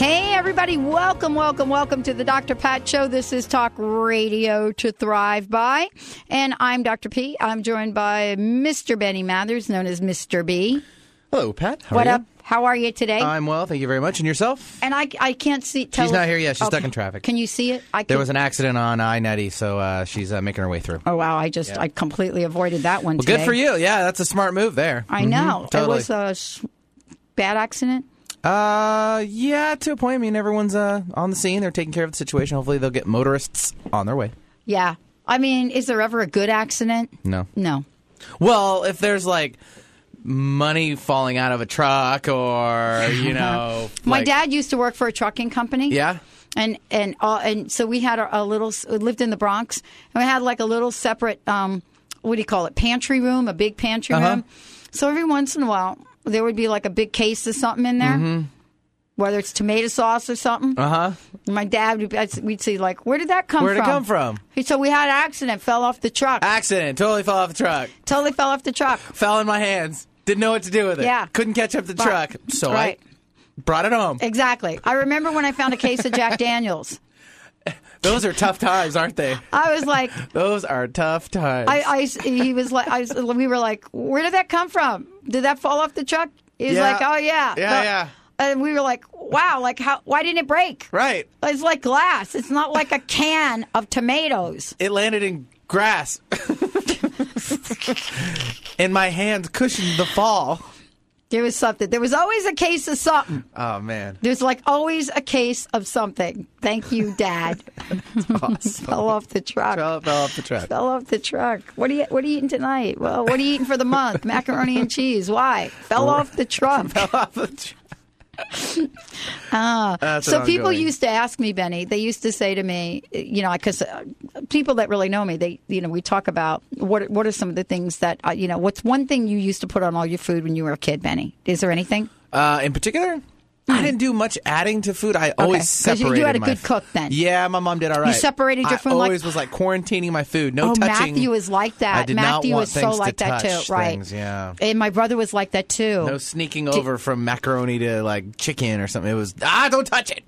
Hey, everybody, welcome, welcome, welcome to the Dr. Pat Show. This is Talk Radio to Thrive By. And I'm Dr. P. I'm joined by Mr. Benny Mathers, known as Mr. B. Hello, Pat. How what are up? How are you today? I'm well, thank you very much. And yourself? and I, I can't see. Tell She's not here yet. She's Okay. stuck in traffic. Can you see it? I There was an accident on I-90, so uh, she's uh, making her way through. Oh wow! I just I completely avoided that one. Well, today. good for you. Yeah, that's a smart move there. I know totally. it was a bad accident. Uh, yeah, to a point. I mean, everyone's uh, on the scene. They're taking care of the situation. Hopefully, they'll get motorists on their way. Yeah. I mean, is there ever a good accident? No. No. Well, if there's like money falling out of a truck or, you know. My like- dad used to work for a trucking company. Yeah? and and uh, and so we had a, a little we lived in the Bronx and we had like a little separate um what do you call it pantry room a big pantry Uh-huh. room so every once in a while there would be like a big case of something in there Mm-hmm. whether it's tomato sauce or something Uh huh. my dad would I'd- we'd see like where did that come Where'd it from come from? he said we had an accident fell off the truck Accident. Totally fell off the truck. totally fell off the truck Fell in my hands. Didn't know what to do with it. Yeah. Couldn't catch up the Right. truck. So Right. I brought it home. exactly I remember when I found a case of Jack Daniels Those are tough times, aren't they? I was like Those are tough times. I, I, he was like, I was, we were like, where did that come from? Did that fall off the truck? He was Yeah. like, oh yeah, Yeah, But- yeah. And we were like, wow, like how? Why didn't it break? right. It's like glass. It's not like a can of tomatoes. It landed in grass. and my hands cushioned the fall. There was something. There was always a case of something. Oh, man. There's like always a case of something. Thank you, Dad. awesome. Fell off the truck. Fell, fell off the truck. Fell off the truck. What are you What are you eating tonight? Well, what are you eating for the month? Macaroni and cheese. Why? Fell off the truck. Fell off the truck. That's So people ongoing- used to ask me, Benny. They used to say to me, you know, because uh, people that really know me, they, you know, we talk about what what are some of the things that, uh, you know, what's one thing you used to put on all your food when you were a kid, Benny? Is there anything? Uh, in particular, I didn't do much adding to food. I always 'cause you- you separated had a my good f- cook then. Yeah, my mom did all right. You separated your I food like- always was like quarantining my food. No oh, touching. Matthew is like that. I did Matthew not want was so things like to that touch too, right? things, yeah. And my brother was like that too. No sneaking over from macaroni to like chicken or something. It was ah, don't touch it.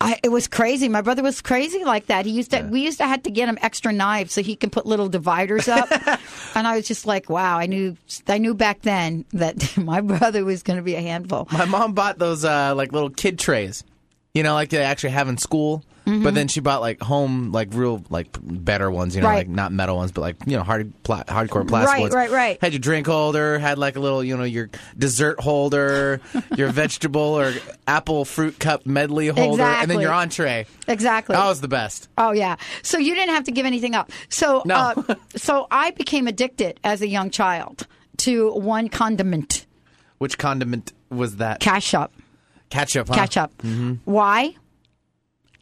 I, it was crazy. My brother was crazy like that. He used to. We used to have to get him extra knives so he can put little dividers up. and I was just like, wow. I knew. I knew back then that my brother was going to be a handful. My mom bought those uh, like little kid trays, you know, like they actually have in school. But then she bought like home, like real, like better ones, you know, Mm-hmm. Right. like not metal ones, but like you know, hard, pla- hardcore plastic Right, ones. right, right. Had your drink holder, had like a little, you know, your dessert holder, your vegetable or apple fruit cup medley holder, and then your entree. Exactly. That was the best. Oh yeah. So you didn't have to give anything up. So No. uh, so I became addicted as a young child to one condiment, Which condiment was that? ketchup. Ketchup. Huh? Ketchup. Mm-hmm. Why?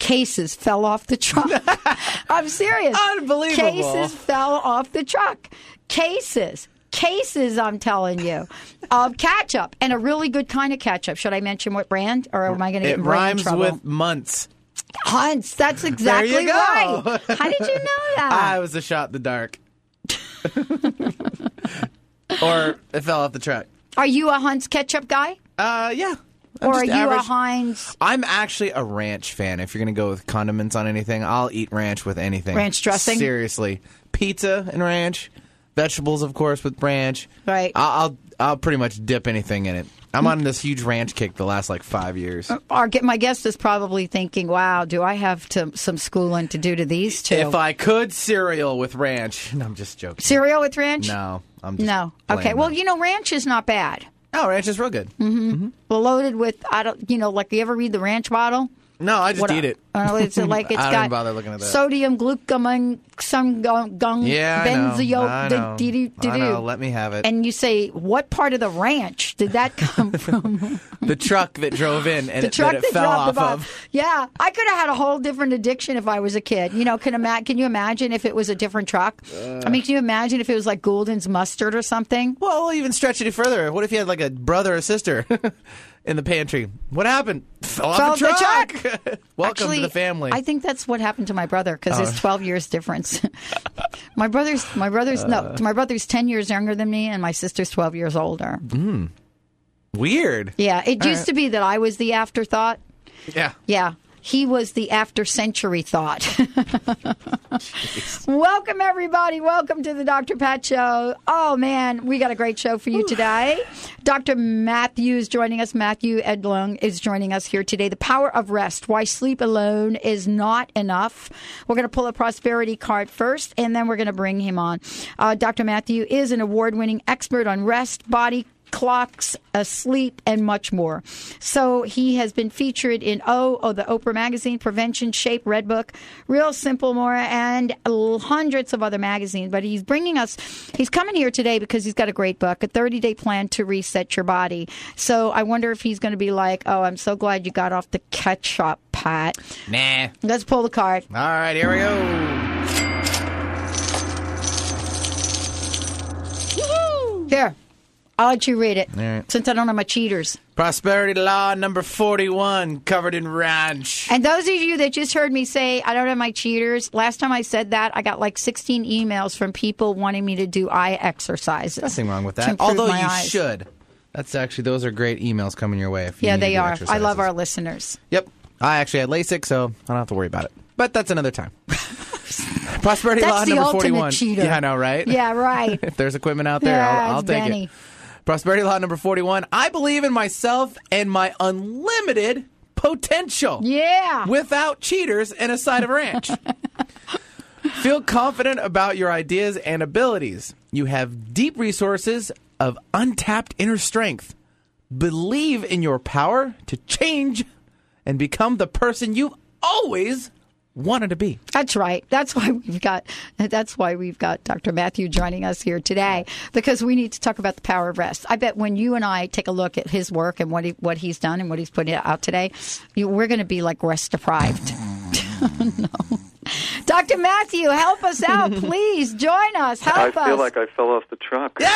Cases fell off the truck. I'm serious. Unbelievable. Cases fell off the truck. Cases. Cases, I'm telling you, of ketchup and a really good kind of ketchup. Should I mention what brand, or am I going to get It rhymes trouble? with months. Hunt's. That's exactly right. How did you know that? I was a shot in the dark. or it fell off the truck. Are you a Hunt's ketchup guy, Uh, yeah. I'm or are you a average. Heinz I'm actually a ranch fan. If you're going to go with condiments on anything, I'll eat ranch with anything. Ranch dressing? Seriously. Pizza and ranch. Vegetables, of course, with ranch. Right. I'll, I'll, I'll pretty much dip anything in it. I'm on this huge ranch kick the last like five years. Uh, our my guest is probably thinking, "Wow, do I have to, some schooling to do to these two? If I could cereal with ranch. No, I'm just joking. Cereal with ranch? No, I'm just No. Okay. Well, you know, ranch is not bad. Oh, ranch is real good. Mm-hmm. Mm-hmm. Loaded with I don't, you know, like you ever read the ranch bottle? No, I just What- eat it. Uh, it's like it's I don't got bother looking at that. sodium glucamine, some gung, gung Yeah, know. di. Let me have it. And you say, what part of the ranch did that come from? the truck that drove in and the it, truck that that, fell dropped off of. Yeah, I could have had a whole different addiction if I was a kid. You know, can ima- can you imagine if it was a different truck? I mean, can you imagine if it was like Gulden's mustard or something? Well, we'll even stretch it further. What if you had like a brother or sister in the pantry? What happened? Fell Fell the off the truck. Welcome Actually, to the family. Oh. I think that's what happened to my brother because there's 12 years difference. my brother's my brother's Uh. no, my brother's 10 years younger than me, and my sister's 12 years older. Weird. Yeah, it All used right. to be that I was the afterthought. Yeah. Yeah. He was the after century thought. Welcome, everybody. Welcome to the Dr. Pat Show. Oh, man, we got a great show for you today. Dr. Matthew is joining us. Matthew Edlund is joining us here today. The power of rest, why sleep alone is not enough. We're going to pull a prosperity card first, and then we're going to bring him on. Uh, Dr. Matthew is an award winning expert on rest, body, clocks, asleep, and much more. So he has been featured in O, oh, the Oprah Magazine, Prevention, Shape, Red Book, Real Simple More, and hundreds of other magazines. But he's bringing us, he's coming here today because he's got a great book, A 30 Day Plan to Reset Your Body. So I wonder if he's going to be like, oh, I'm so glad you got off the ketchup, Pat. Nah. Let's pull the card. All right, here we go. Woohoo! Here. I'll let you read it right. since I don't have my cheaters. Prosperity Law number 41, covered in ranch. And those of you that just heard me say, I don't have my cheaters, last time I said that, I got like 16 emails from people wanting me to do eye exercises. Nothing wrong with that. Although you eyes. should. That's actually, those are great emails coming your way. If you Yeah, they are. I love our listeners. Yep. I actually had LASIK, so I don't have to worry about it. But that's another time. Prosperity Law number 41. cheater. Yeah, I know, right? Yeah, right. if there's equipment out there, Yeah, I'll, I'll take Benny. it. Prosperity Law number 41. I believe in myself and my unlimited potential. Yeah. Without cheaters and a side of ranch. Feel confident about your ideas and abilities. You have deep resources of untapped inner strength. Believe in your power to change and become the person you've always wanted to be. That's right. That's why we've got that's why we've got Dr. Matthew joining us here today because we need to talk about the power of rest. I bet when you and I take a look at his work and what he what he's done and what he's put out today, you, we're going to be like rest deprived. no. Dr. Matthew, help us out, please. Join us. I Help feel us. like I fell off the truck. Yeah,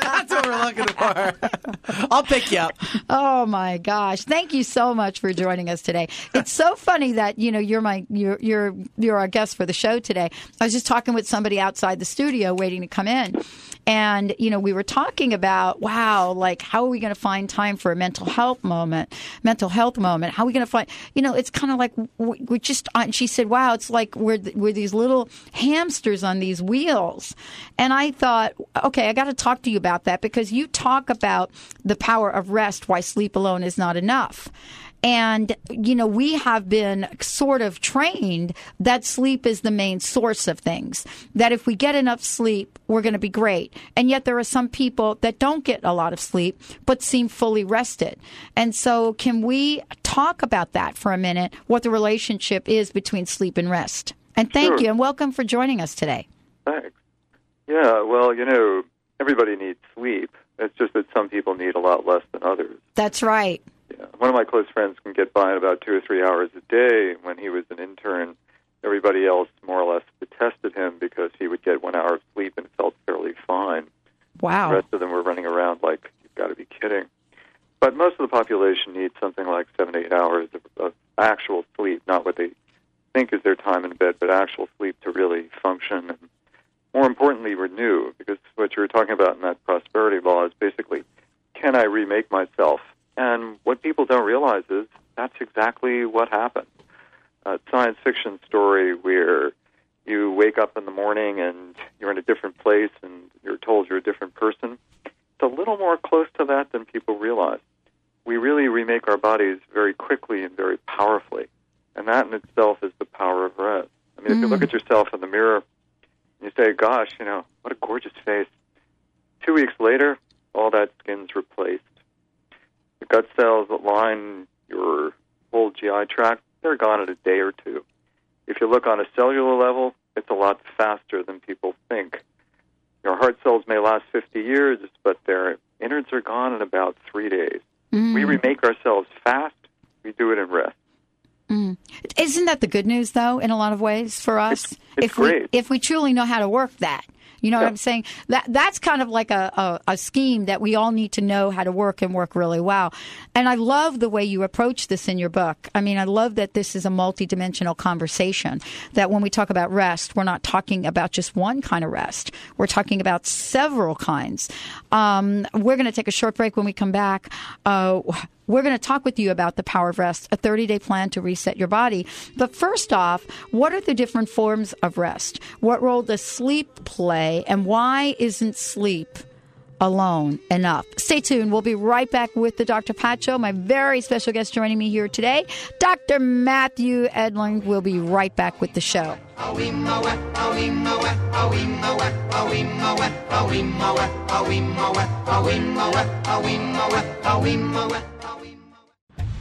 That's what we're looking for. I'll pick you up. Oh my gosh! Thank you so much for joining us today. It's so funny that you know you're my you're you're you're our guest for the show today. I was just talking with somebody outside the studio waiting to come in, and you know we were talking about wow, like how are we going to find time for a mental health moment, mental health moment? How are we going to find? You know, it's kind of like we- we're just. On, she said, "Wow, it's like we're we're these little hamsters on these wheels," and I thought, okay, I got to talk to you about that because you talk about the power of rest, why sleep alone is not enough. And, you know, we have been sort of trained that sleep is the main source of things. That if we get enough sleep, we're going to be great. And yet there are some people that don't get a lot of sleep, but seem fully rested. And so can we talk about that for a minute, what the relationship is between sleep and rest? And thank Sure. you and welcome for joining us today. Thanks. Yeah, well, you know, everybody needs sleep. It's just that some people need a lot less than others. That's right. One of my close friends can get by in about two or three hours a day. When he was an intern, everybody else more or less detested him because he would get one hour of sleep and felt fairly fine. Wow. The rest of them were running around like, you've got to be kidding. But most of the population needs something like seven eight hours of, of actual sleep, not what they think is their time in bed, but actual sleep to really function and, more importantly, renew. Because what you were talking about in that prosperity law is basically, can I remake myself? And what people don't realize is that's exactly what happens. A science fiction story where you wake up in the morning and you're in a different place and you're told you're a different person. It's a little more close to that than people realize. We really remake our bodies very quickly and very powerfully. And that in itself is the power of rest. I mean, if you look mm. at yourself in the mirror and you say, gosh, you know, what a gorgeous face. Two weeks later, all that skin's replaced. The gut cells that line your whole GI tract, they're gone in a day or two. If you look on a cellular level, it's a lot faster than people think. Your heart cells may last 50 years, but their innards are gone in about three days. Mm. We remake ourselves fast. We do it in rest. Mm. Isn't that the good news, though, in a lot of ways for us? It's, it's if great. we if we truly know how to work that. You know Yeah. what I'm saying? That that's kind of like a, a, a scheme that we all need to know how to work and work really well. And I love the way you approach this in your book. I mean, I love that this is a multidimensional conversation. That when we talk about rest, we're not talking about just one kind of rest. We're talking about several kinds. Um, we're going to take a short break when we come back. Uh, we're going to talk with you about the power of rest, a 30 day plan to reset your body. But first off, what are the different forms of rest? What role does sleep play? And why isn't sleep alone enough? Stay tuned. We'll be right back with the Dr. Pat Show. My very special guest joining me here today, Dr. Matthew Edlund. We'll be right back with the show.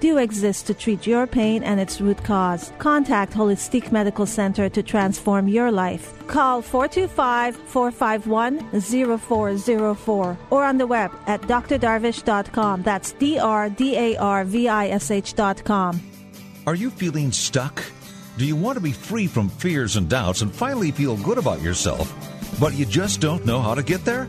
do exist to treat your pain and its root cause. Contact Holistic Medical Center to transform your life. Call 425 451 0404 or on the web at drdarvish.com. That's D R D A R V I S H.com. Are you feeling stuck? Do you want to be free from fears and doubts and finally feel good about yourself, but you just don't know how to get there?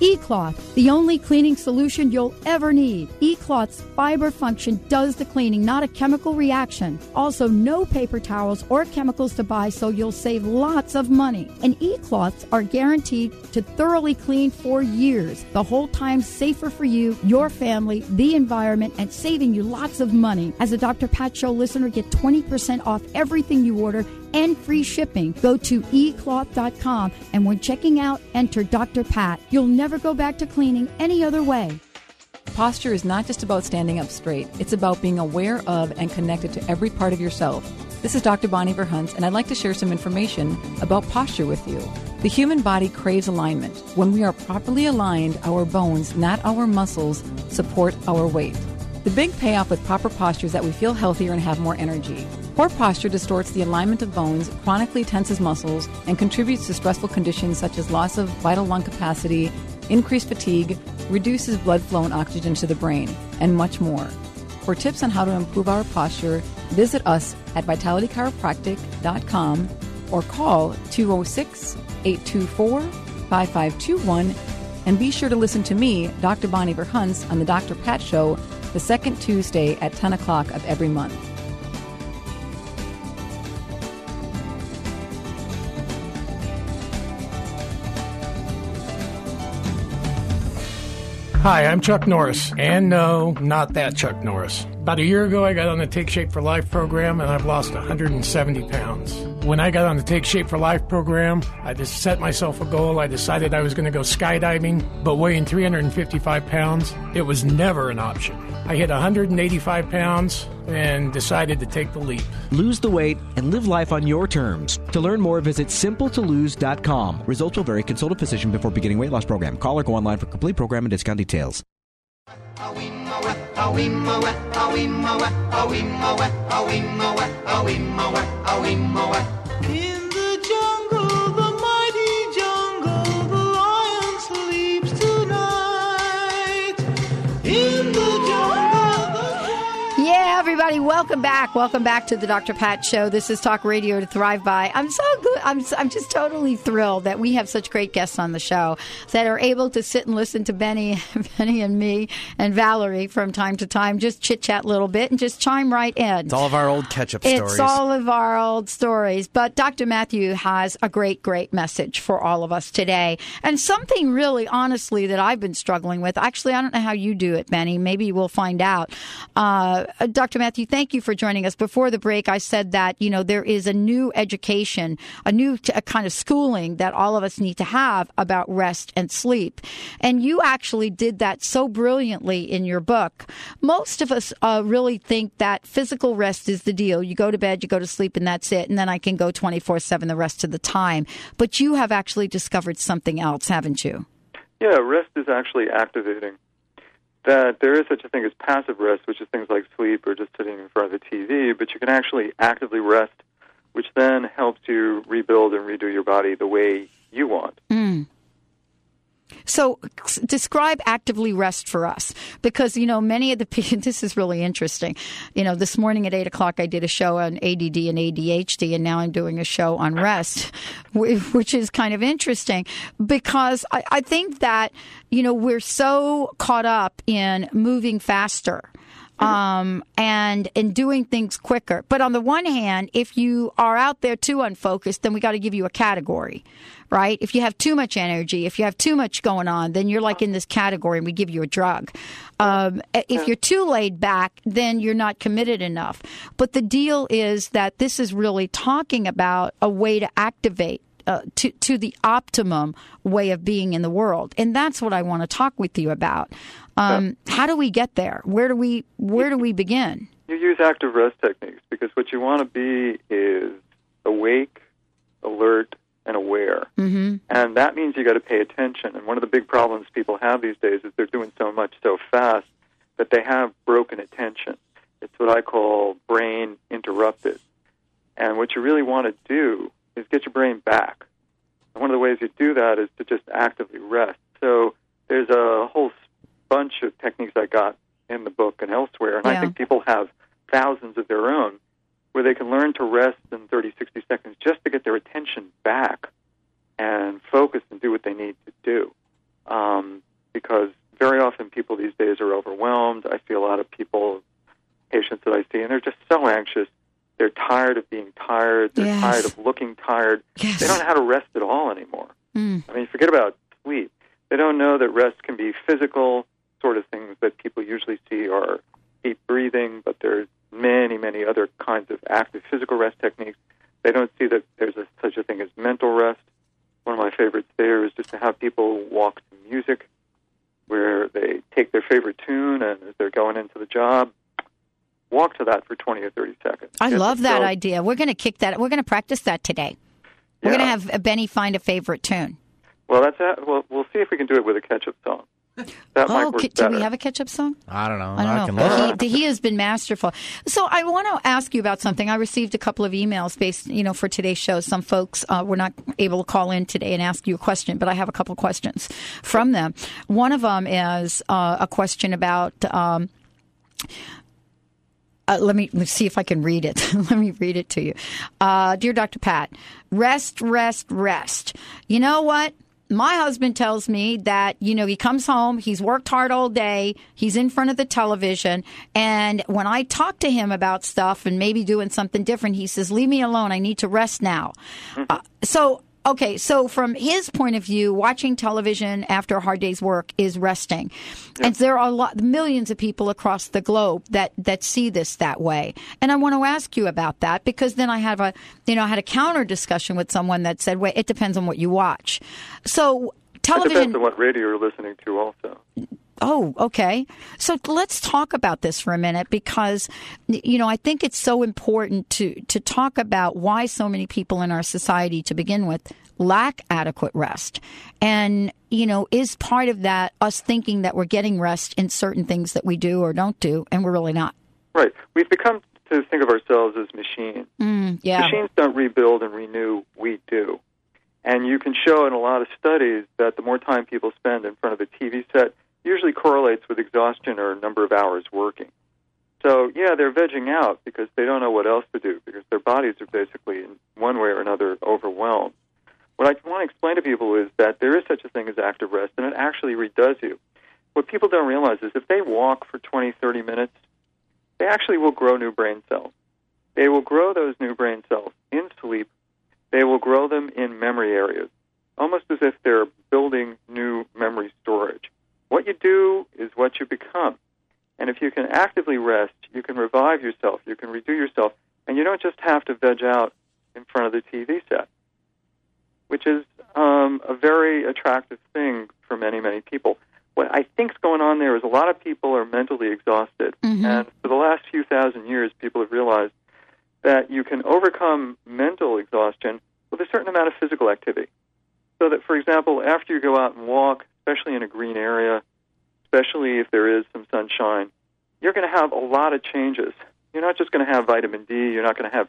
eCloth, the only cleaning solution you'll ever need. eCloth's fiber function does the cleaning, not a chemical reaction. Also, no paper towels or chemicals to buy, so you'll save lots of money. And eCloths are guaranteed to thoroughly clean for years, the whole time safer for you, your family, the environment, and saving you lots of money. As a Dr. Pat Show listener, get 20% off everything you order and free shipping. Go to ecloth.com and when checking out, enter Dr. Pat. You'll never go back to cleaning any other way. Posture is not just about standing up straight, it's about being aware of and connected to every part of yourself. This is Dr. Bonnie Verhunt, and I'd like to share some information about posture with you. The human body craves alignment. When we are properly aligned, our bones, not our muscles, support our weight. The big payoff with proper posture is that we feel healthier and have more energy. Poor posture distorts the alignment of bones, chronically tenses muscles, and contributes to stressful conditions such as loss of vital lung capacity, increased fatigue, reduces blood flow and oxygen to the brain, and much more. For tips on how to improve our posture, visit us at vitalitychiropractic.com or call 206 824 5521 and be sure to listen to me, Dr. Bonnie Verhunts, on the Dr. Pat Show the second Tuesday at 10 o'clock of every month. Hi, I'm Chuck Norris. And no, not that Chuck Norris. About a year ago, I got on the Take Shape for Life program and I've lost 170 pounds. When I got on the Take Shape for Life program, I just set myself a goal. I decided I was going to go skydiving, but weighing 355 pounds, it was never an option. I hit 185 pounds and decided to take the leap. Lose the weight and live life on your terms. To learn more, visit simpletolose.com. Results will vary. Consult a physician before beginning weight loss program. Call or go online for complete program and discount details. In the jungle, everybody. Welcome back. Welcome back to the Dr. Pat Show. This is Talk Radio to Thrive By. I'm so good. I'm, I'm just totally thrilled that we have such great guests on the show that are able to sit and listen to Benny, Benny and me and Valerie from time to time, just chit chat a little bit and just chime right in. It's all of our old catch up It's all of our old stories. But Dr. Matthew has a great, great message for all of us today. And something really, honestly, that I've been struggling with. Actually, I don't know how you do it, Benny. Maybe we'll find out. Uh, Dr. Matthew, thank you for joining us. Before the break, I said that, you know, there is a new education, a new t- a kind of schooling that all of us need to have about rest and sleep. And you actually did that so brilliantly in your book. Most of us uh, really think that physical rest is the deal. You go to bed, you go to sleep, and that's it. And then I can go 24 7 the rest of the time. But you have actually discovered something else, haven't you? Yeah, rest is actually activating. That there is such a thing as passive rest, which is things like sleep or just sitting in front of the TV, but you can actually actively rest, which then helps you rebuild and redo your body the way you want. Hmm. So, describe actively rest for us. Because, you know, many of the people, this is really interesting. You know, this morning at 8 o'clock, I did a show on ADD and ADHD, and now I'm doing a show on rest, which is kind of interesting. Because I, I think that, you know, we're so caught up in moving faster um, and and doing things quicker. But on the one hand, if you are out there too unfocused, then we got to give you a category, right? If you have too much energy, if you have too much going on, then you're like in this category, and we give you a drug. Um, if you're too laid back, then you're not committed enough. But the deal is that this is really talking about a way to activate uh, to to the optimum way of being in the world, and that's what I want to talk with you about. Um, how do we get there? Where do we where do we begin? You use active rest techniques because what you want to be is awake, alert, and aware. Mm-hmm. And that means you got to pay attention. And one of the big problems people have these days is they're doing so much so fast that they have broken attention. It's what I call brain interrupted. And what you really want to do is get your brain back. And one of the ways you do that is to just actively rest. So there's a whole bunch of techniques I got in the book and elsewhere, and Yeah. I think people have thousands of their own where they can learn to rest in 30, 60 seconds just to get their attention back and focus and do what they need to do. Um, because very often people these days are overwhelmed. I see a lot of people, patients that I see, and they're just so anxious. They're tired of being tired. They're Yes. tired of looking tired. Yes. They don't know how to rest at all anymore. Mm. I mean, forget about sleep. They don't know that rest can be physical sort of things that people usually see are deep breathing, but there's many, many other kinds of active physical rest techniques. They don't see that there's a, such a thing as mental rest. One of my favorites there is just to have people walk to music where they take their favorite tune and as they're going into the job, walk to that for 20 or 30 seconds. I Get love that themselves- idea. We're going to kick that. We're going to practice that today. We're Yeah. going to have Benny find a favorite tune. Well, that's a, well, we'll see if we can do it with a catch-up song. That might Oh, work ca- do we have a catch-up song? I don't know. I don't can know. look. But he, he has been masterful. So I want to ask you about something. I received a couple of emails based, you know, for today's show. Some folks uh, were not able to call in today and ask you a question, but I have a couple of questions from them. One of them is uh, a question about. Um, uh, let me let's see if I can read it. let me read it to you. Uh, Dear Dr. Pat, rest, rest, rest. You know what? My husband tells me that, you know, he comes home, he's worked hard all day, he's in front of the television, and when I talk to him about stuff and maybe doing something different, he says, Leave me alone, I need to rest now. Uh, so, okay, so from his point of view, watching television after a hard day's work is resting. And there are a lot, millions of people across the globe that, that see this that way. And I want to ask you about that because then I have a, you know, I had a counter discussion with someone that said, wait, it depends on what you watch. So It television. depends on what radio you're listening to, also. Oh, okay. So let's talk about this for a minute because, you know, I think it's so important to, to talk about why so many people in our society to begin with lack adequate rest. And, you know, is part of that us thinking that we're getting rest in certain things that we do or don't do, and we're really not. Right. We've become to think of ourselves as machines. Mm, yeah. Machines don't rebuild and renew, we do. And you can show in a lot of studies that the more time people spend in front of a TV set usually correlates with exhaustion or number of hours working. So, yeah, they're vegging out because they don't know what else to do because their bodies are basically, in one way or another, overwhelmed. What I want to explain to people is that there is such a thing as active rest, and it actually redoes you. What people don't realize is if they walk for 20, 30 minutes, they actually will grow new brain cells. They will grow those new brain cells in sleep. They will grow them in memory areas, almost as if they're building new memory storage. What you do is what you become. And if you can actively rest, you can revive yourself, you can redo yourself, and you don't just have to veg out in front of the TV set, which is um, a very attractive thing for many, many people. What I think's going on there is a lot of people are mentally exhausted, and for the last few thousand years, people have realized that you can overcome mental exhaustion with a certain amount of physical activity. So that, for example, after you go out and walk, especially in a green area, especially if there is some sunshine, you're going to have a lot of changes. You're not just going to have vitamin D. You're not going to have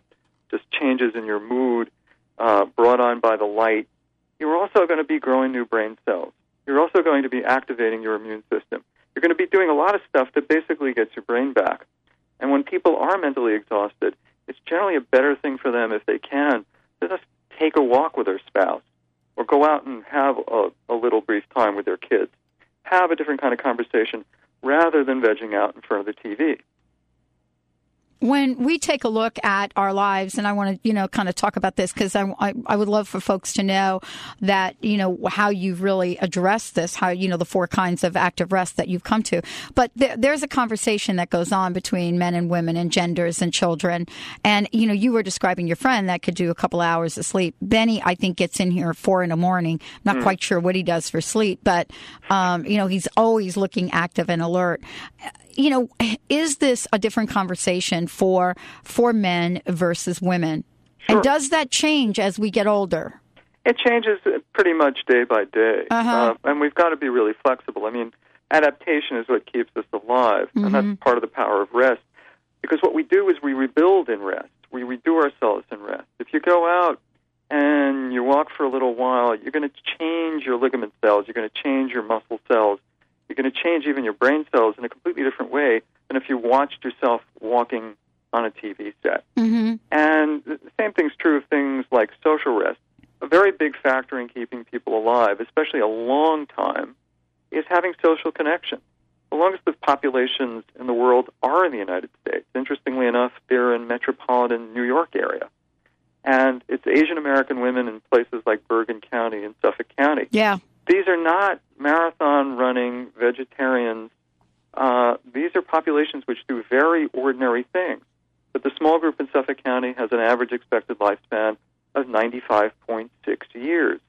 just changes in your mood uh, brought on by the light. You're also going to be growing new brain cells. You're also going to be activating your immune system. You're going to be doing a lot of stuff that basically gets your brain back. And when people are mentally exhausted, it's generally a better thing for them if they can to just take a walk with their spouse or go out and have a, a little brief time with their kids. Have a different kind of conversation rather than vegging out in front of the TV. When we take a look at our lives, and I want to, you know, kind of talk about this because I, I, I would love for folks to know that, you know, how you've really addressed this, how, you know, the four kinds of active rest that you've come to. But there, there's a conversation that goes on between men and women and genders and children. And, you know, you were describing your friend that could do a couple hours of sleep. Benny, I think, gets in here four in the morning. Not quite sure what he does for sleep, but, um, you know, he's always looking active and alert you know, is this a different conversation for for men versus women? Sure. And does that change as we get older? It changes pretty much day by day, Uh-huh. uh, and we've got to be really flexible. I mean, adaptation is what keeps us alive, and that's part of the power of rest. Because what we do is we rebuild in rest. We redo ourselves in rest. If you go out and you walk for a little while, you're going to change your ligament cells. You're going to change your muscle cells. You're going to change even your brain cells in a completely different way than if you watched yourself walking on a TV set. Mm-hmm. And the same thing's true of things like social rest. A very big factor in keeping people alive, especially a long time, is having social connection. The longest of populations in the world are in the United States. Interestingly enough, they're in metropolitan New York area. And it's Asian American women in places like Bergen County and Suffolk County. Yeah. These are not marathon running vegetarians. Uh, these are populations which do very ordinary things. But the small group in Suffolk County has an average expected lifespan of 95.6 years.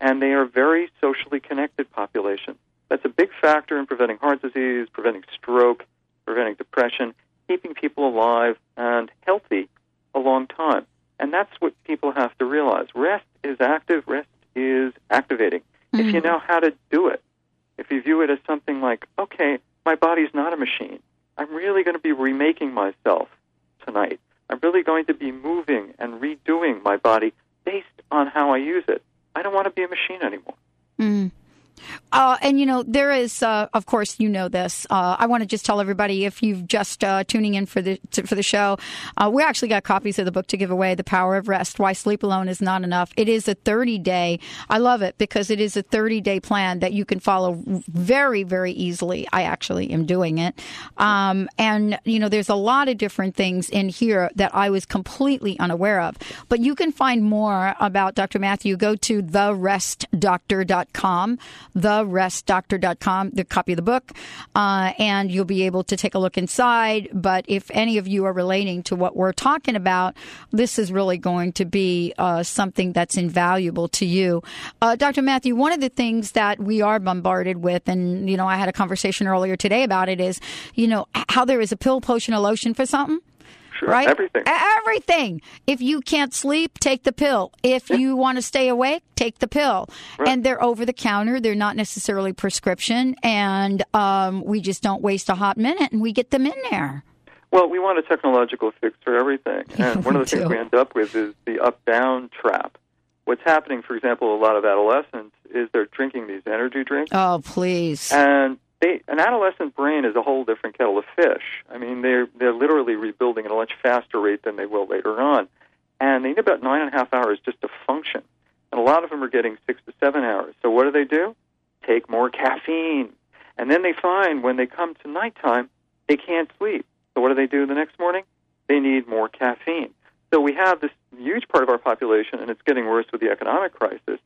And they are very socially connected populations. That's a big factor in preventing heart disease, preventing stroke, preventing depression, keeping people alive and healthy a long time. And that's what people have to realize. Rest is active, rest is activating. If you know how to do it, if you view it as something like, okay, my body's not a machine. I'm really going to be remaking myself tonight. I'm really going to be moving and redoing my body based on how I use it. I don't want to be a machine anymore. Mm. Uh, and you know there is, uh, of course, you know this. Uh, I want to just tell everybody if you've just uh, tuning in for the to, for the show, uh, we actually got copies of the book to give away. The Power of Rest: Why Sleep Alone Is Not Enough. It is a 30 day. I love it because it is a 30 day plan that you can follow very very easily. I actually am doing it, um, and you know there's a lot of different things in here that I was completely unaware of. But you can find more about Dr. Matthew. Go to therestdoctor.com therestdoctor.com, the copy of the book, uh, and you'll be able to take a look inside. But if any of you are relating to what we're talking about, this is really going to be uh, something that's invaluable to you. Uh, Dr. Matthew, one of the things that we are bombarded with, and, you know, I had a conversation earlier today about it, is, you know, how there is a pill, potion, a lotion for something. Sure, Right? everything. Everything. If you can't sleep, take the pill. If you want to stay awake, take the pill. Right. And they're over the counter. They're not necessarily prescription. And um, we just don't waste a hot minute and we get them in there. Well, we want a technological fix for everything. And one of the things we end up with is the up down trap. What's happening, for example, a lot of adolescents is they're drinking these energy drinks. Oh, please. And they an adolescent brain is a whole different kettle of fish. I mean, they're they're literally rebuilding at a much faster rate than they will later on, and they need about nine and a half hours just to function. And a lot of them are getting six to seven hours. So what do they do? Take more caffeine, and then they find when they come to nighttime they can't sleep. So what do they do the next morning? They need more caffeine. So we have this huge part of our population, and it's getting worse with the economic crisis,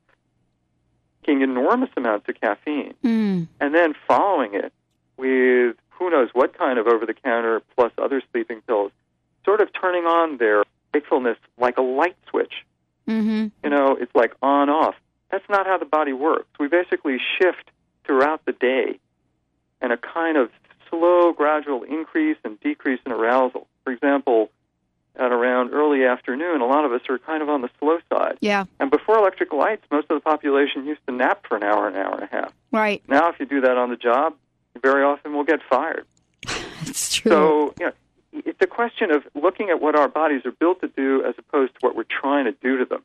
enormous amounts of caffeine Mm. and then following it with who knows what kind of over the counter plus other sleeping pills, sort of turning on their wakefulness like a light switch. Mm-hmm. You know, it's like on off. That's not how the body works. We basically shift throughout the day and a kind of slow, gradual increase and decrease in arousal. For example, at around early afternoon, a lot of us are kind of on the slow side. Yeah. And before electric lights, most of the population used to nap for an hour, an hour and a half. Right. Now, if you do that on the job, you very often will get fired. It's true. So, you know, it's a question of looking at what our bodies are built to do as opposed to what we're trying to do to them.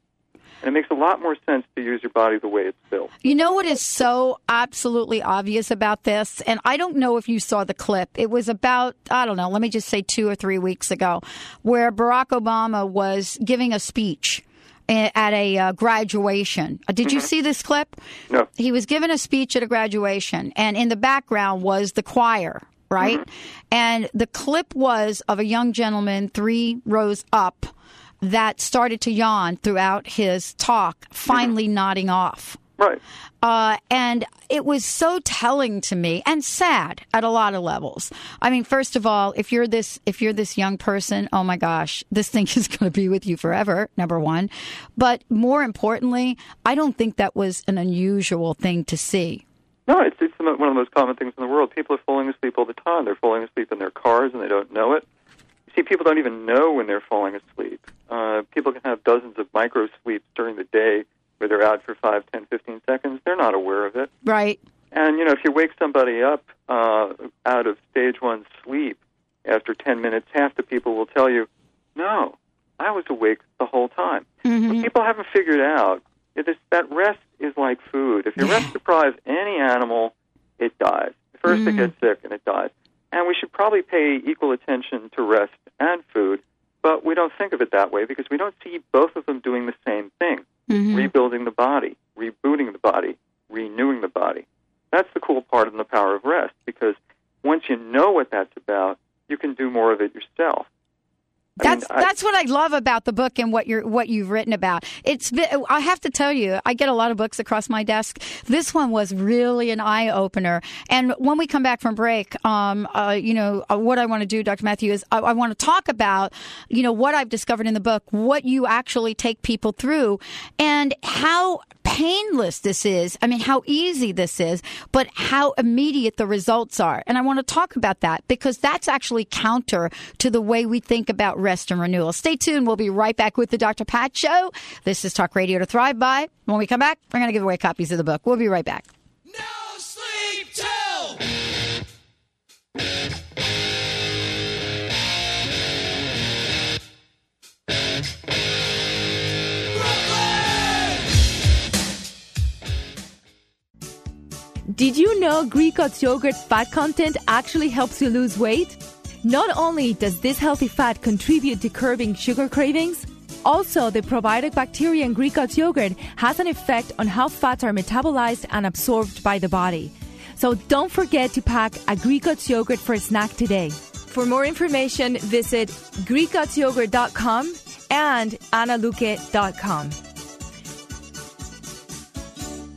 And it makes a lot more sense to use your body the way it's built. You know what is so absolutely obvious about this? And I don't know if you saw the clip. It was about, I don't know, let me just say two or three weeks ago, where Barack Obama was giving a speech at a uh, graduation. Uh, Did you see this clip? No. He was giving a speech at a graduation, and in the background was the choir, right? And the clip was of a young gentleman three rows up that started to yawn throughout his talk, finally nodding off. Right. Uh, and it was so telling to me and sad at a lot of levels. I mean, first of all, if you're this, if you're this young person, oh my gosh, this thing is going to be with you forever. Number one, but more importantly, I don't think that was an unusual thing to see. No, it's, it's one of the most common things in the world. People are falling asleep all the time. They're falling asleep in their cars and they don't know it. See, people don't even know when they're falling asleep. Uh, people can have dozens of micro sleeps during the day where they're out for five, ten, fifteen seconds. They're not aware of it. Right. And you know, if you wake somebody up uh, out of stage one sleep after ten minutes, half the people will tell you, "No, I was awake the whole time." What people haven't figured out is this, that rest is like food. If you rest deprive any animal, it dies. First, it gets sick and it dies. And we should probably pay equal attention to rest and food, but we don't think of it that way because we don't see both of them doing the same thing mm-hmm. rebuilding the body, rebooting the body, renewing the body. That's the cool part in the power of rest because once you know what that's about, you can do more of it yourself. I mean, That's I- that's what I love about the book and what you're what you've written about. It's been, I have to tell you, I get a lot of books across my desk. This one was really an eye opener. And when we come back from break, um, uh, you know, uh, what I want to do, Dr. Matthew, is I, I want to talk about, you know, what I've discovered in the book, what you actually take people through, and how painless this is. I mean, how easy this is, but how immediate the results are. And I want to talk about that because that's actually counter to the way we think about rest and renewal. Stay tuned. We'll be right back with the Dr. Pat Show. This is Talk Radio to Thrive By. When we come back, we're going to give away copies of the book. We'll be right back. No Did you know Greek God's yogurt fat content actually helps you lose weight? Not only does this healthy fat contribute to curbing sugar cravings, also the probiotic bacteria in Greek God's yogurt has an effect on how fats are metabolized and absorbed by the body. So don't forget to pack a Greek God's yogurt for a snack today. For more information, visit GreekGodsYogurt.com and analuke.com.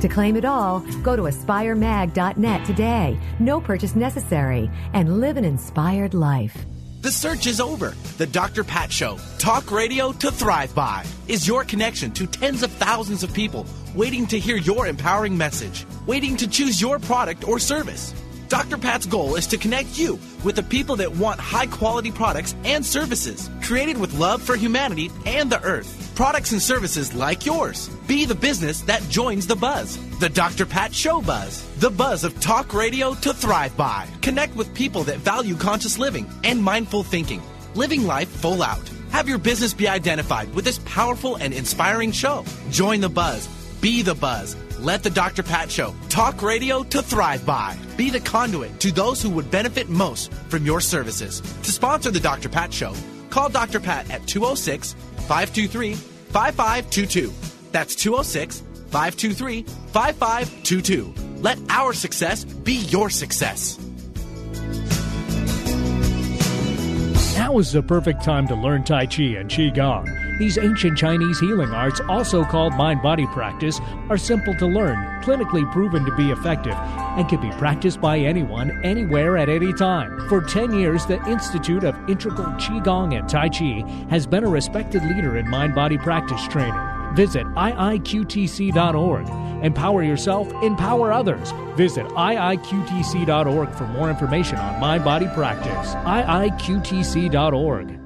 To claim it all, go to aspiremag.net today. No purchase necessary, and live an inspired life. The search is over. The Dr. Pat Show, talk radio to thrive by, is your connection to tens of thousands of people waiting to hear your empowering message, waiting to choose your product or service. Dr. Pat's goal is to connect you with the people that want high quality products and services created with love for humanity and the earth. Products and services like yours. Be the business that joins the buzz. The Dr. Pat Show Buzz. The buzz of talk radio to thrive by. Connect with people that value conscious living and mindful thinking. Living life full out. Have your business be identified with this powerful and inspiring show. Join the buzz. Be the buzz. Let the Dr. Pat Show talk radio to thrive by. Be the conduit to those who would benefit most from your services. To sponsor the Dr. Pat Show, call Dr. Pat at 206 523 5522. That's 206 523 5522. Let our success be your success. Now is the perfect time to learn Tai Chi and Qigong. These ancient Chinese healing arts, also called mind body practice, are simple to learn, clinically proven to be effective, and can be practiced by anyone, anywhere, at any time. For 10 years, the Institute of Integral Qigong and Tai Chi has been a respected leader in mind body practice training. Visit iiqtc.org. Empower yourself, empower others. Visit iiqtc.org for more information on mind body practice. iiqtc.org.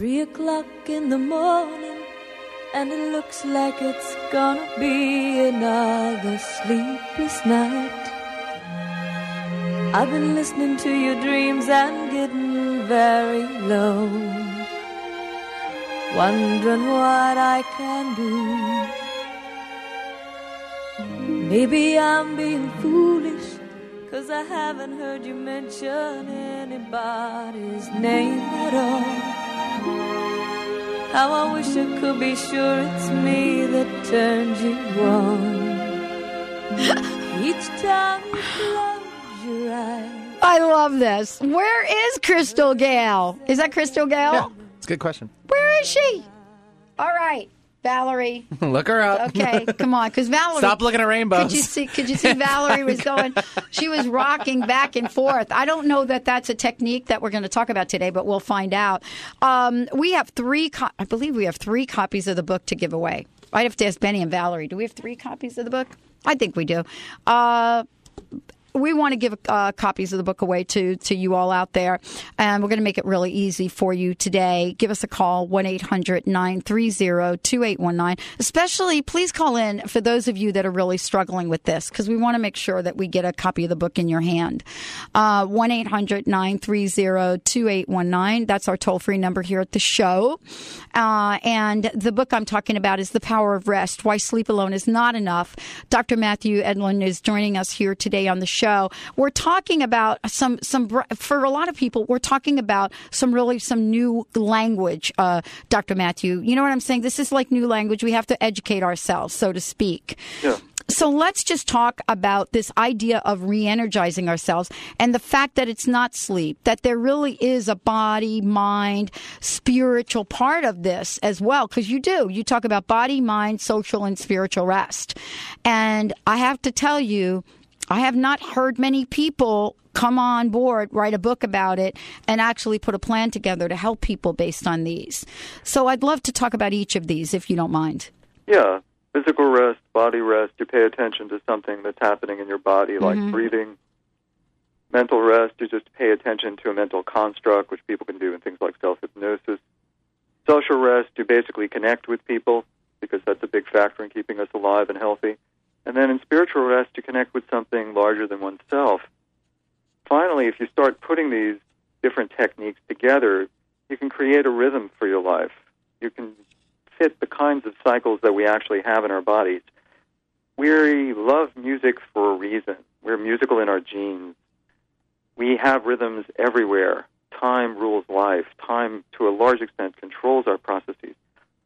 Three o'clock in the morning, and it looks like it's gonna be another sleepless night. I've been listening to your dreams and getting very low, wondering what I can do. Maybe I'm being foolish, cause I haven't heard you mention anybody's name at all. How I wish I could be sure it's me that turned you on. Each time you close your eyes. I love this. Where is Crystal Gayle? Is that Crystal Gayle? Yeah, it's a good question. Where is she? All right, Valerie. Look her up. Okay, come on, because Valerie. Stop looking at rainbows. Could you see? Could you see? Valerie was going. She was rocking back and forth. I don't know that that's a technique that we're going to talk about today, but we'll find out. Um, we have three. Co- I believe we have three copies of the book to give away. I'd have to ask Benny and Valerie. Do we have three copies of the book? I think we do. Uh, we want to give uh, copies of the book away to to you all out there, and we're going to make it really easy for you today. Give us a call 1-800-930-2819. Especially, please call in for those of you that are really struggling with this because we want to make sure that we get a copy of the book in your hand. Uh, one 2819 That's our toll free number here at the show. Uh, and the book I'm talking about is The Power of Rest: Why Sleep Alone Is Not Enough. Dr. Matthew Edlund is joining us here today on the show show, we're talking about some some for a lot of people, we're talking about some really some new language, uh, Dr. Matthew. You know what I'm saying? This is like new language. We have to educate ourselves, so to speak. Yeah. So let's just talk about this idea of re energizing ourselves and the fact that it's not sleep, that there really is a body, mind, spiritual part of this as well. Because you do. You talk about body, mind, social, and spiritual rest. And I have to tell you, I have not heard many people come on board, write a book about it, and actually put a plan together to help people based on these. So I'd love to talk about each of these if you don't mind. Yeah. Physical rest, body rest, you pay attention to something that's happening in your body, like Mhm. breathing. Mental rest, you just pay attention to a mental construct, which people can do in things like self hypnosis. Social rest, you basically connect with people, because that's a big factor in keeping us alive and healthy. And then in spiritual rest, you connect with something larger than oneself. Finally, if you start putting these different techniques together, you can create a rhythm for your life. You can fit the kinds of cycles that we actually have in our bodies. We love music for a reason. We're musical in our genes. We have rhythms everywhere. Time rules life. Time, to a large extent, controls our processes.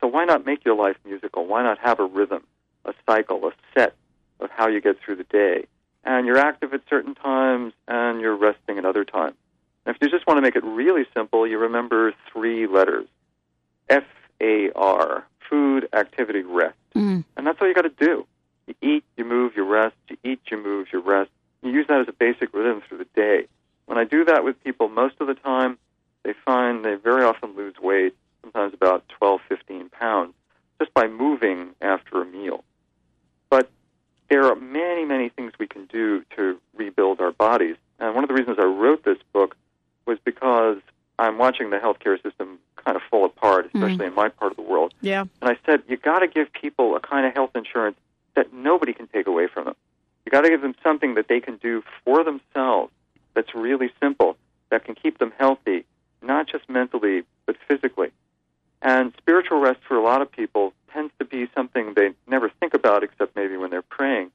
So why not make your life musical? Why not have a rhythm, a cycle, a set of how you get through the day? and you're active at certain times, and you're resting at other times. And if you just want to make it really simple, you remember three letters F A R, food, activity, rest. Mm. And that's all you got to do. You eat, you move, you rest. You eat, you move, you rest. You use that as a basic rhythm through the day. When I do that with people, most of the time, they find they very often lose weight, sometimes about 12, 15 pounds, just by moving after a meal. But there are many, many things we can do to rebuild our bodies. And one of the reasons I wrote this book was because I'm watching the healthcare system kind of fall apart, especially mm. in my part of the world. Yeah. And I said, you got to give people a kind of health insurance that nobody can take away from them. You got to give them something that they can do for themselves that's really simple, that can keep them healthy, not just mentally, but physically. And spiritual rest for a lot of people tends to be something they never think about except maybe when they're praying.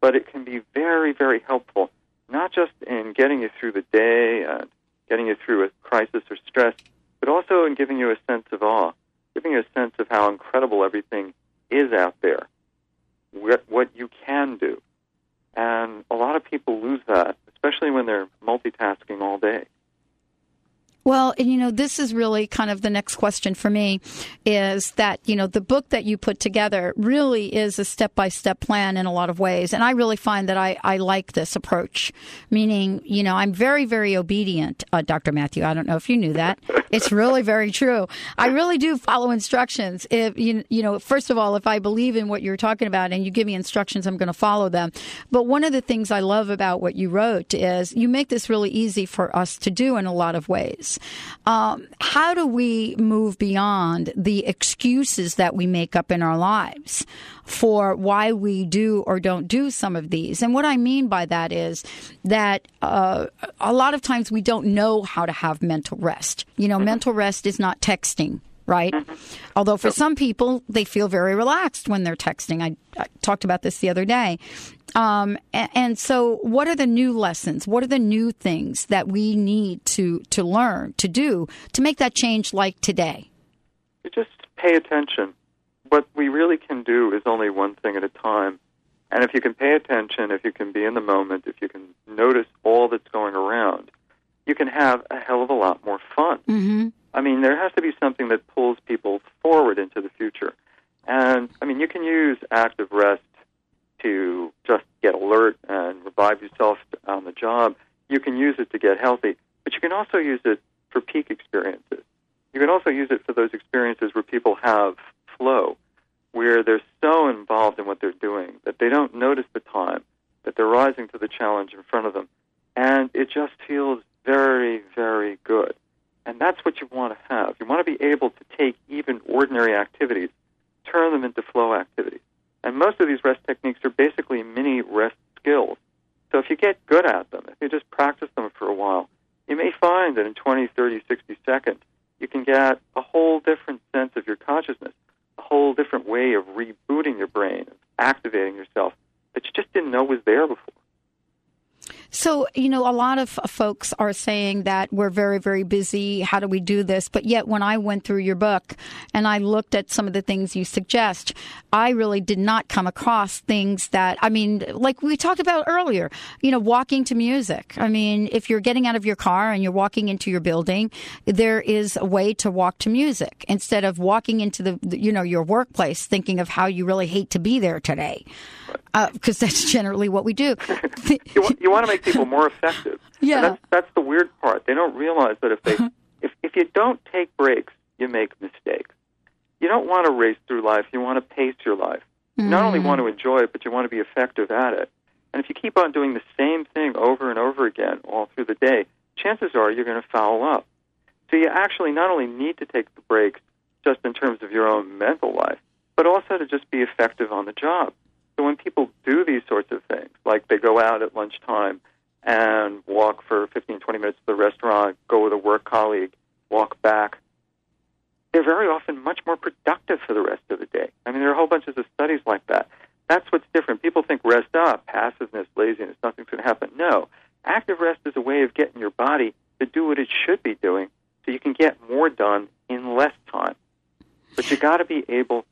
But it can be very, very helpful, not just in getting you through the day and getting you through a crisis or stress, but also in giving you a sense of awe, giving you a sense of how incredible everything is out there, what, what you can do. And a lot of people lose that, especially when they're multitasking all day. Well, and you know, this is really kind of the next question for me is that, you know, the book that you put together really is a step by step plan in a lot of ways. And I really find that I, I like this approach, meaning, you know, I'm very, very obedient, uh, Dr. Matthew. I don't know if you knew that. It's really very true. I really do follow instructions. If, you, you know, first of all, if I believe in what you're talking about and you give me instructions, I'm going to follow them. But one of the things I love about what you wrote is you make this really easy for us to do in a lot of ways. Um, how do we move beyond the excuses that we make up in our lives for why we do or don't do some of these? And what I mean by that is that uh, a lot of times we don't know how to have mental rest. You know, mental rest is not texting right? Although for some people, they feel very relaxed when they're texting. I, I talked about this the other day. Um, and, and, so, what are the new lessons? What are the new things that we need to, to learn, to do, to make that change like today? You just pay attention. What we really can do is only one thing at a time. And if you can pay attention, if you can be in the moment, if you can notice all that's going around, you can have a hell of a lot more fun. Mm-hmm. I mean, there has to be something that pulls people forward into the future. And, I mean, you can use active rest to just get alert and revive yourself on the job. You can use it to get healthy, but you can also use it for peak experiences. You can also use it for those experiences where people have flow, where they're so involved in what they're doing that they don't notice the time, that they're rising to the challenge in front of them. And it just feels very, very good. And that's what you want to have. You want to be able to take even ordinary activities, turn them into flow activities. And most of these rest techniques are basically mini rest skills. So if you get good at them, if you just practice them for a while, you may find that in 20, 30, 60 seconds, you can get a whole different sense of your consciousness, a whole different way of rebooting your brain, activating yourself that you just didn't know was there before. So, you know, a lot of uh, folks are saying that we're very, very busy. How do we do this? But yet, when I went through your book and I looked at some of the things you suggest, I really did not come across things that, I mean, like we talked about earlier, you know, walking to music. I mean, if you're getting out of your car and you're walking into your building, there is a way to walk to music instead of walking into the, you know, your workplace thinking of how you really hate to be there today. Because uh, that's generally what we do. you, want, you want to make people more effective. Yeah. That's, that's the weird part. They don't realize that if they if if you don't take breaks, you make mistakes. You don't want to race through life. You want to pace your life. You not only want to enjoy it, but you want to be effective at it. And if you keep on doing the same thing over and over again all through the day, chances are you're going to foul up. So you actually not only need to take the breaks just in terms of your own mental life, but also to just be effective on the job. So when people do these sorts of things, like they go out at lunchtime and walk for 15, 20 minutes to the restaurant, go with a work colleague, walk back, they're very often much more productive for the rest of the day. I mean, there are whole bunches of studies like that. That's what's different. People think rest up, passiveness, laziness, nothing's going to happen. No. Active rest is a way of getting your body to do what it should be doing so you can get more done in less time. But you got to be able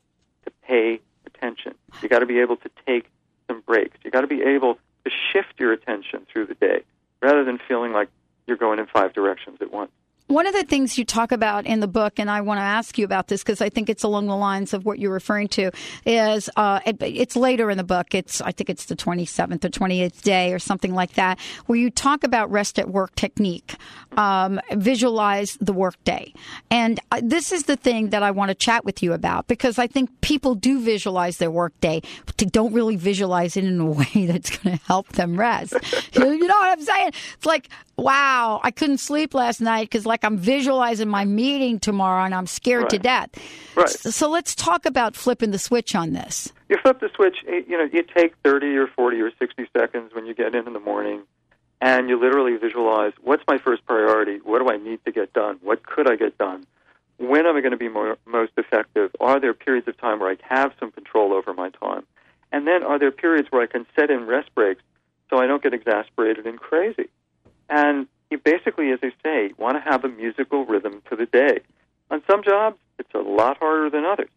to pay attention. You got to be able to take some breaks. You got to be able to shift your attention through the day rather than feeling like you're going in five directions at once. One of the things you talk about in the book, and I want to ask you about this because I think it's along the lines of what you're referring to, is uh, it, it's later in the book. It's I think it's the 27th or 28th day or something like that, where you talk about rest at work technique, um, visualize the work day, and uh, this is the thing that I want to chat with you about because I think people do visualize their work day, but they don't really visualize it in a way that's going to help them rest. you know what I'm saying? It's like wow, I couldn't sleep last night because like I'm visualizing my meeting tomorrow and I'm scared right. to death. Right. So, let's talk about flipping the switch on this. You flip the switch, you know, you take 30 or 40 or 60 seconds when you get in in the morning and you literally visualize what's my first priority? What do I need to get done? What could I get done? When am I going to be more, most effective? Are there periods of time where I have some control over my time? And then are there periods where I can set in rest breaks so I don't get exasperated and crazy? And you basically, as I say, want to have a musical rhythm to the day. On some jobs, it's a lot harder than others.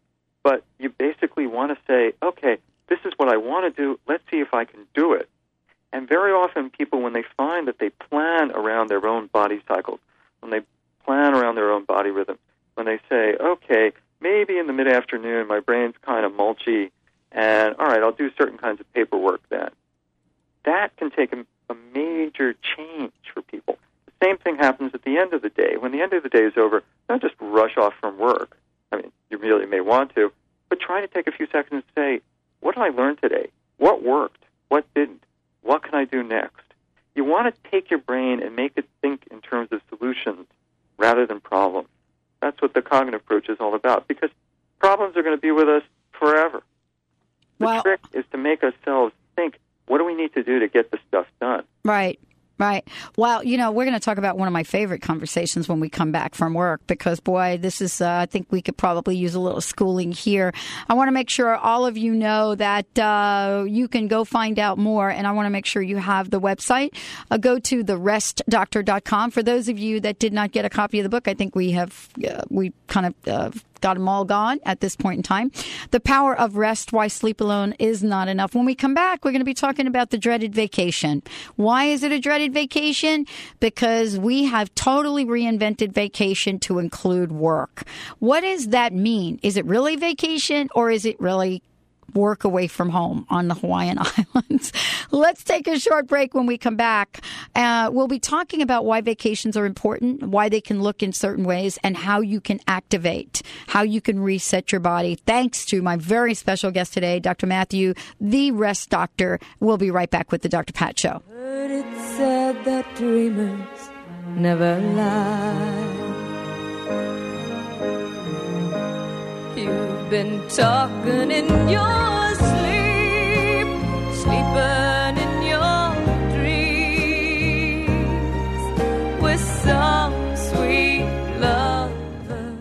But you basically want to say, okay, this is what I want to do. Let's see if I can do it. And very often, people, when they find that they plan around their own body cycles, when they plan around their own body rhythm, when they say, okay, maybe in the mid afternoon my brain's kind of mulchy, and all right, I'll do certain kinds of paperwork then. That can take a, major change for people. The same thing happens at the end of the day. When the end of the day is over, don't just rush off from work. I mean, you really may want to, but try to take a few seconds and say, what did I learn today? What worked? What didn't? What can I do next? You want to take your brain and make it think in terms of solutions rather than problems. That's what the cognitive approach is all about because problems are going to be with us forever. The well, trick is to make ourselves think, what do we need to do to get the stuff done? Right. Right. Well, you know, we're going to talk about one of my favorite conversations when we come back from work because, boy, this is, uh, I think we could probably use a little schooling here. I want to make sure all of you know that uh, you can go find out more, and I want to make sure you have the website. Uh, go to therestdoctor.com. For those of you that did not get a copy of the book, I think we have, uh, we kind of uh, got them all gone at this point in time. The power of rest, why sleep alone is not enough. When we come back, we're going to be talking about the dreaded vacation. Why is it a dreaded vacation? Because we have totally reinvented vacation to include work. What does that mean? Is it really vacation or is it really work away from home on the Hawaiian Islands. Let's take a short break when we come back. Uh, we'll be talking about why vacations are important, why they can look in certain ways, and how you can activate, how you can reset your body. Thanks to my very special guest today, Dr. Matthew, the rest doctor. We'll be right back with the Dr. Pat Show. That dreamers never lie. Been talking in your sleep, sleeping in your dreams with some sweet lover.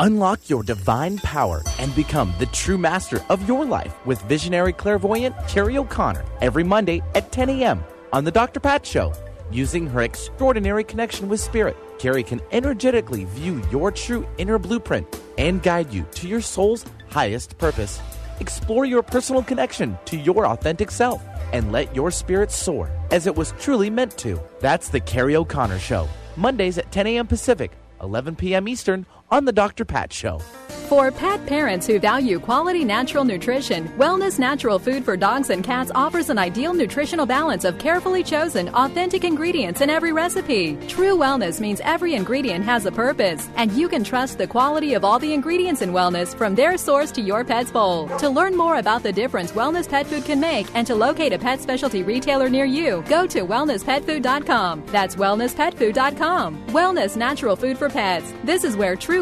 Unlock your divine power and become the true master of your life with visionary clairvoyant Carrie O'Connor every Monday at 10 a.m. on The Dr. Pat Show. Using her extraordinary connection with spirit, Carrie can energetically view your true inner blueprint and guide you to your soul's highest purpose. Explore your personal connection to your authentic self and let your spirit soar as it was truly meant to. That's the Carrie O'Connor Show, Mondays at 10 a.m. Pacific, 11 p.m. Eastern on The Dr. Pat Show. For pet parents who value quality natural nutrition, Wellness Natural Food for Dogs and Cats offers an ideal nutritional balance of carefully chosen, authentic ingredients in every recipe. True wellness means every ingredient has a purpose, and you can trust the quality of all the ingredients in wellness from their source to your pet's bowl. To learn more about the difference wellness pet food can make and to locate a pet specialty retailer near you, go to wellnesspetfood.com. That's wellnesspetfood.com. Wellness Natural Food for Pets. This is where true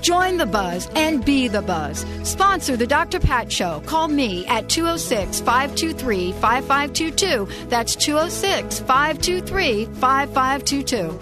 Join the buzz and be the buzz. Sponsor the Dr. Pat Show. Call me at 206 523 5522. That's 206 523 5522.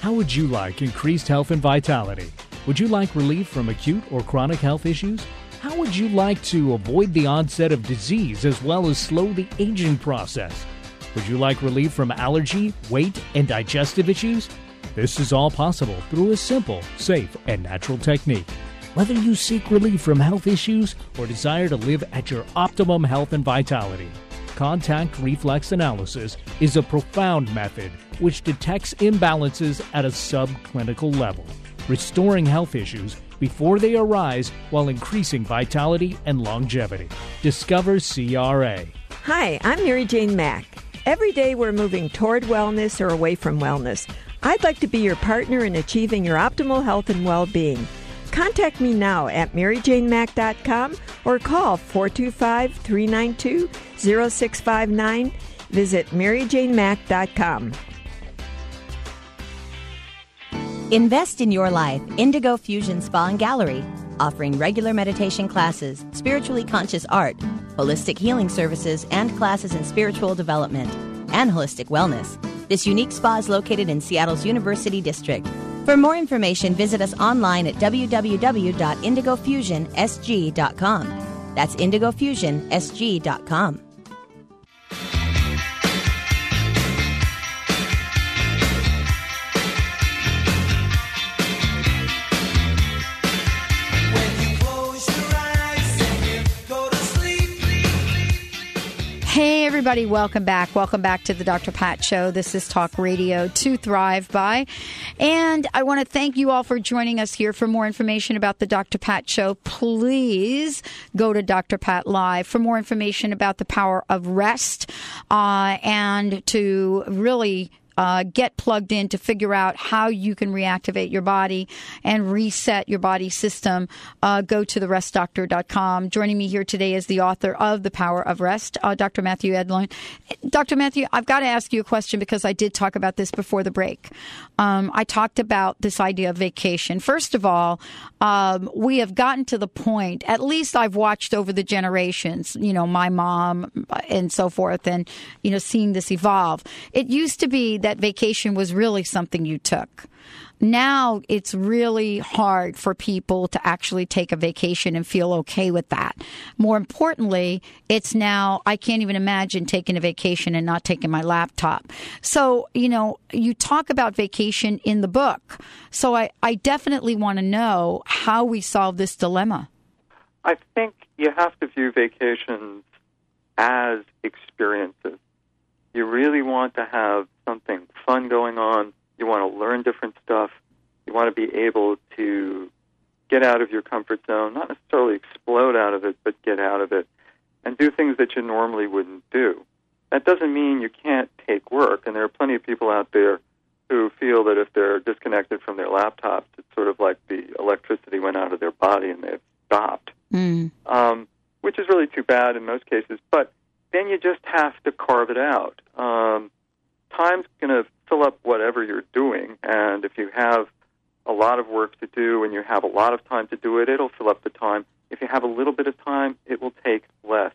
How would you like increased health and vitality? Would you like relief from acute or chronic health issues? How would you like to avoid the onset of disease as well as slow the aging process? Would you like relief from allergy, weight, and digestive issues? This is all possible through a simple, safe, and natural technique. Whether you seek relief from health issues or desire to live at your optimum health and vitality, contact reflex analysis is a profound method which detects imbalances at a subclinical level, restoring health issues before they arise while increasing vitality and longevity. Discover CRA. Hi, I'm Mary Jane Mack. Every day we're moving toward wellness or away from wellness. I'd like to be your partner in achieving your optimal health and well being. Contact me now at maryjanemack.com or call 425 392 0659. Visit maryjanemack.com. Invest in your life. Indigo Fusion Spa and Gallery, offering regular meditation classes, spiritually conscious art, holistic healing services, and classes in spiritual development and holistic wellness. This unique spa is located in Seattle's University District. For more information, visit us online at www.indigofusionsg.com. That's indigofusionsg.com. everybody, welcome back. Welcome back to the Dr. Pat Show. This is Talk Radio to Thrive By. And I want to thank you all for joining us here. For more information about the Dr. Pat Show, please go to Dr. Pat Live. For more information about the power of rest uh, and to really uh, get plugged in to figure out how you can reactivate your body and reset your body system, uh, go to therestdoctor.com. Joining me here today is the author of The Power of Rest, uh, Dr. Matthew Edlund. Dr. Matthew, I've got to ask you a question because I did talk about this before the break. Um, I talked about this idea of vacation. First of all, um, we have gotten to the point, at least I've watched over the generations, you know, my mom and so forth, and, you know, seeing this evolve. It used to be that vacation was really something you took. Now it's really hard for people to actually take a vacation and feel okay with that. More importantly, it's now, I can't even imagine taking a vacation and not taking my laptop. So, you know, you talk about vacation in the book. So I, I definitely want to know how we solve this dilemma. I think you have to view vacations as experiences. You really want to have something fun going on. You want to learn different stuff. You want to be able to get out of your comfort zone, not necessarily explode out of it, but get out of it and do things that you normally wouldn't do. That doesn't mean you can't take work, and there are plenty of people out there who feel that if they're disconnected from their laptops, it's sort of like the electricity went out of their body and they've stopped, mm. um, which is really too bad in most cases. But then you just have to carve it out. Um, time's going to fill up whatever you're doing, and if you have a lot of work to do and you have a lot of time to do it, it'll fill up the time. If you have a little bit of time, it will take less.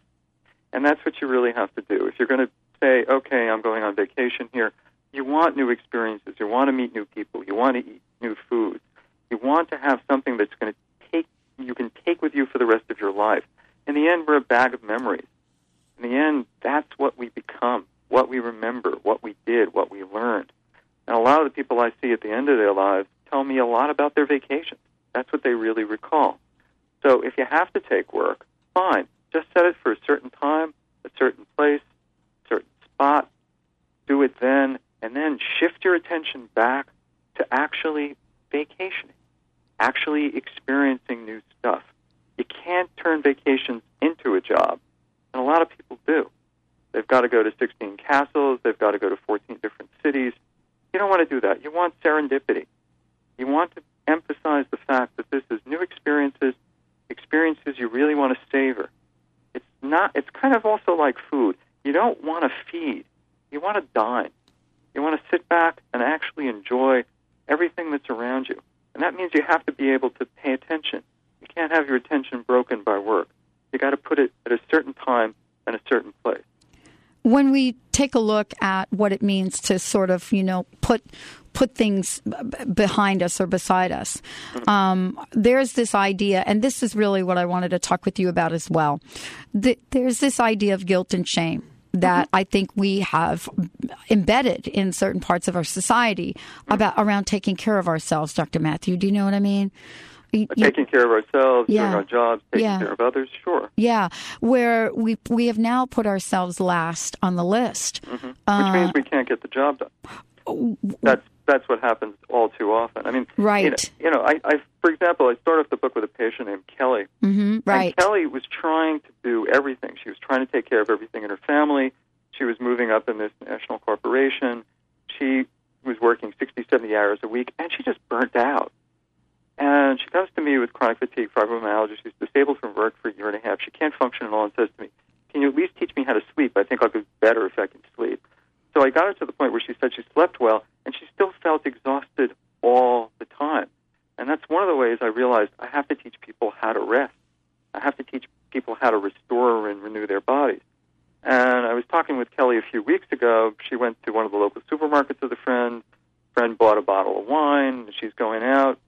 And that's what you really have to do. If you're going to say, okay, I'm going on vacation here, you want new experiences. You want to meet new people. You want to eat new foods. You want to have something that's going to take you can take with you for the rest of your life. In the end, we're a bag of memories. In the end, that's what we become, what we remember, what we did, what we learned. And a lot of the people I see at the end of their lives tell me a lot about their vacations. That's what they really recall. So if you have to take work, fine. Just set it for a certain time, a certain place, a certain spot. Do it then, and then shift your attention back to actually vacationing, actually experiencing new stuff. You can't turn vacations into a job, and a lot of people do. They've got to go to 16 castles, they've got to go to 14 different cities. You don't want to do that. You want serendipity. You want to emphasize the fact that this is new experiences, experiences you really want to savor. It's not. It's kind of also like food. You don't want to feed. You want to dine. You want to sit back and actually enjoy everything that's around you. And that means you have to be able to pay attention. You can't have your attention broken by work. You got to put it at a certain time and a certain place. when we take a look at what it means to sort of, you know, put put things behind us or beside us. Mm-hmm. Um, there's this idea, and this is really what I wanted to talk with you about as well. there's this idea of guilt and shame that mm-hmm. I think we have embedded in certain parts of our society mm-hmm. about around taking care of ourselves, Dr. Matthew. Do you know what I mean? You, taking care of ourselves, yeah. doing our jobs, taking Yeah. care of others, sure. Yeah, where we we have now put ourselves last on the list. hmm Uh, Which means we can't get the job done. That's that's what happens all too often. I mean, Right. You know, you know I, I for example, I start off the book with a patient named Kelly. hmm right. And Kelly was trying to do everything. She was trying to take care of everything in her family. She was moving up in this national corporation. She was working 60, 70 hours a week, and she just burnt out. And she comes to me with chronic fatigue, fibromyalgia. She's disabled from work for a year and a half. She can't function at all and says to me, Can you at least teach me how to sleep? I think I'll do better if I can sleep. So I got her to the point where she said she slept well, and she still felt exhausted all the time. And that's one of the ways I realized I have to teach people how to rest. I have to teach people how to restore and renew their bodies. And I was talking with Kelly a few weeks ago. She went to one of the local supermarkets with a friend. Friend bought a bottle of wine. She's going out.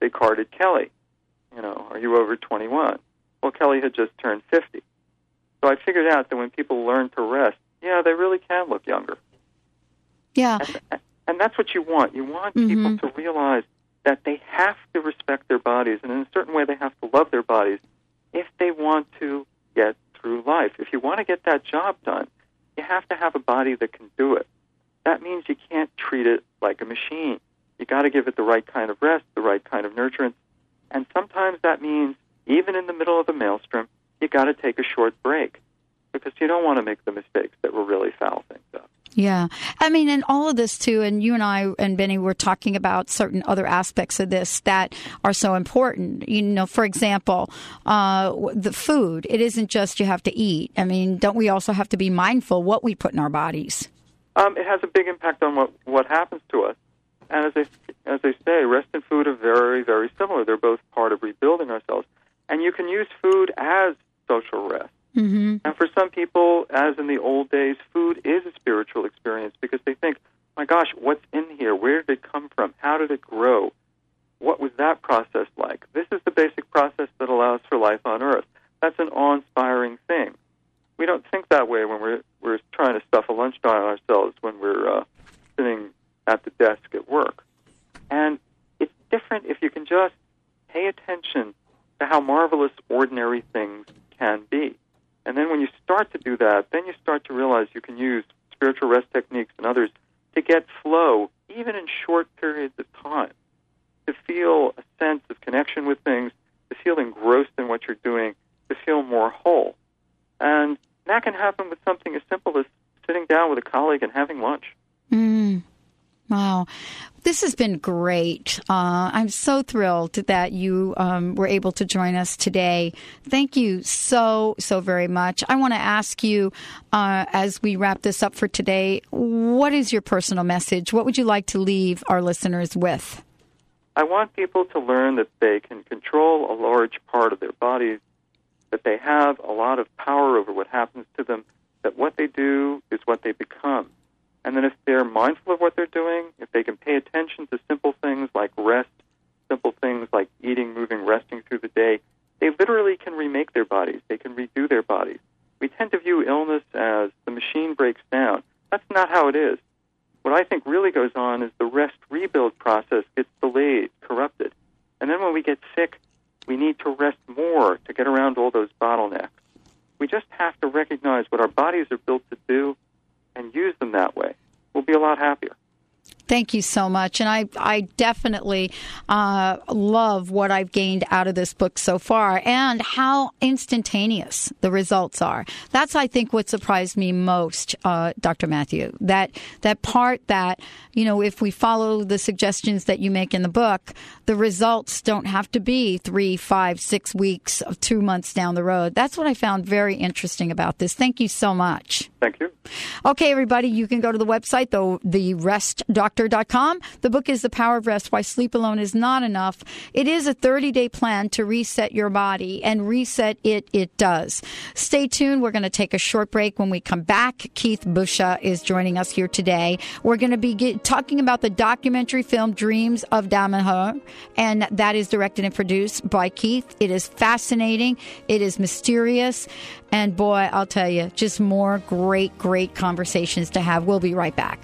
They carded Kelly. You know, are you over 21? Well, Kelly had just turned 50. So I figured out that when people learn to rest, yeah, they really can look younger. Yeah. And that's what you want. You want mm-hmm. people to realize that they have to respect their bodies, and in a certain way, they have to love their bodies if they want to get through life. If you want to get that job done, you have to have a body that can do it. That means you can't treat it like a machine. You got to give it the right kind of rest, the right kind of nurturance, and sometimes that means even in the middle of a maelstrom, you got to take a short break because you don't want to make the mistakes that will really foul things up. Yeah. I mean, and all of this too, and you and I and Benny were talking about certain other aspects of this that are so important. You know, for example, uh, the food, it isn't just you have to eat. I mean, don't we also have to be mindful what we put in our bodies? Um, it has a big impact on what what happens to us. And as I as I say, rest and food are very very similar. They're both part of rebuilding ourselves, and you can use food as social rest. Mm-hmm. And for some people, as in the old days, food is a spiritual experience because they think, my gosh, what's in here? Where did it come from? How did it grow? What was that process like? This is the basic process that allows for life on Earth. That's an awe-inspiring thing. We don't think that way when we're we're trying to stuff a lunch down ourselves when we're uh, sitting at the desk at work. And it's different if you can just pay attention to how marvelous ordinary things can be. And then when you start to do that, then you start to realize you can use spiritual rest techniques and others to get flow, even in short periods of time, to feel a sense of connection with things, to feel engrossed in what you're doing, to feel more whole. And that can happen with something as simple as sitting down with a colleague and having lunch. Mm. Wow. This has been great. Uh, I'm so thrilled that you um, were able to join us today. Thank you so, so very much. I want to ask you, uh, as we wrap this up for today, what is your personal message? What would you like to leave our listeners with? I want people to learn that they can control a large part of their bodies, that they have a lot of power over what happens to them, that what they do is what they become. And then if they're mindful of what they're doing, if they can pay attention to simple things like rest, simple things like eating, moving, resting through the day, they literally can remake their bodies. They can redo their bodies. We tend to view illness as the machine breaks down. That's not how it is. What I think really goes on is the rest rebuild process gets delayed, corrupted. And then when we get sick, we need to rest more to get around all those bottlenecks. We just have to recognize what our bodies are built to do and use them that way. We'll be a lot happier. Thank you so much. And I, I definitely uh, love what I've gained out of this book so far and how instantaneous the results are. That's, I think, what surprised me most, uh, Dr. Matthew. That, that part that, you know, if we follow the suggestions that you make in the book, the results don't have to be three, five, six weeks, two months down the road. That's what I found very interesting about this. Thank you so much. Thank you. Okay, everybody, you can go to the website, though, therestdoctor.com. The book is The Power of Rest Why Sleep Alone is Not Enough. It is a 30 day plan to reset your body, and reset it, it does. Stay tuned. We're going to take a short break. When we come back, Keith Busha is joining us here today. We're going to be get, talking about the documentary film Dreams of Danaher, and that is directed and produced by Keith. It is fascinating, it is mysterious, and boy, I'll tell you, just more great, great conversations to have. We'll be right back.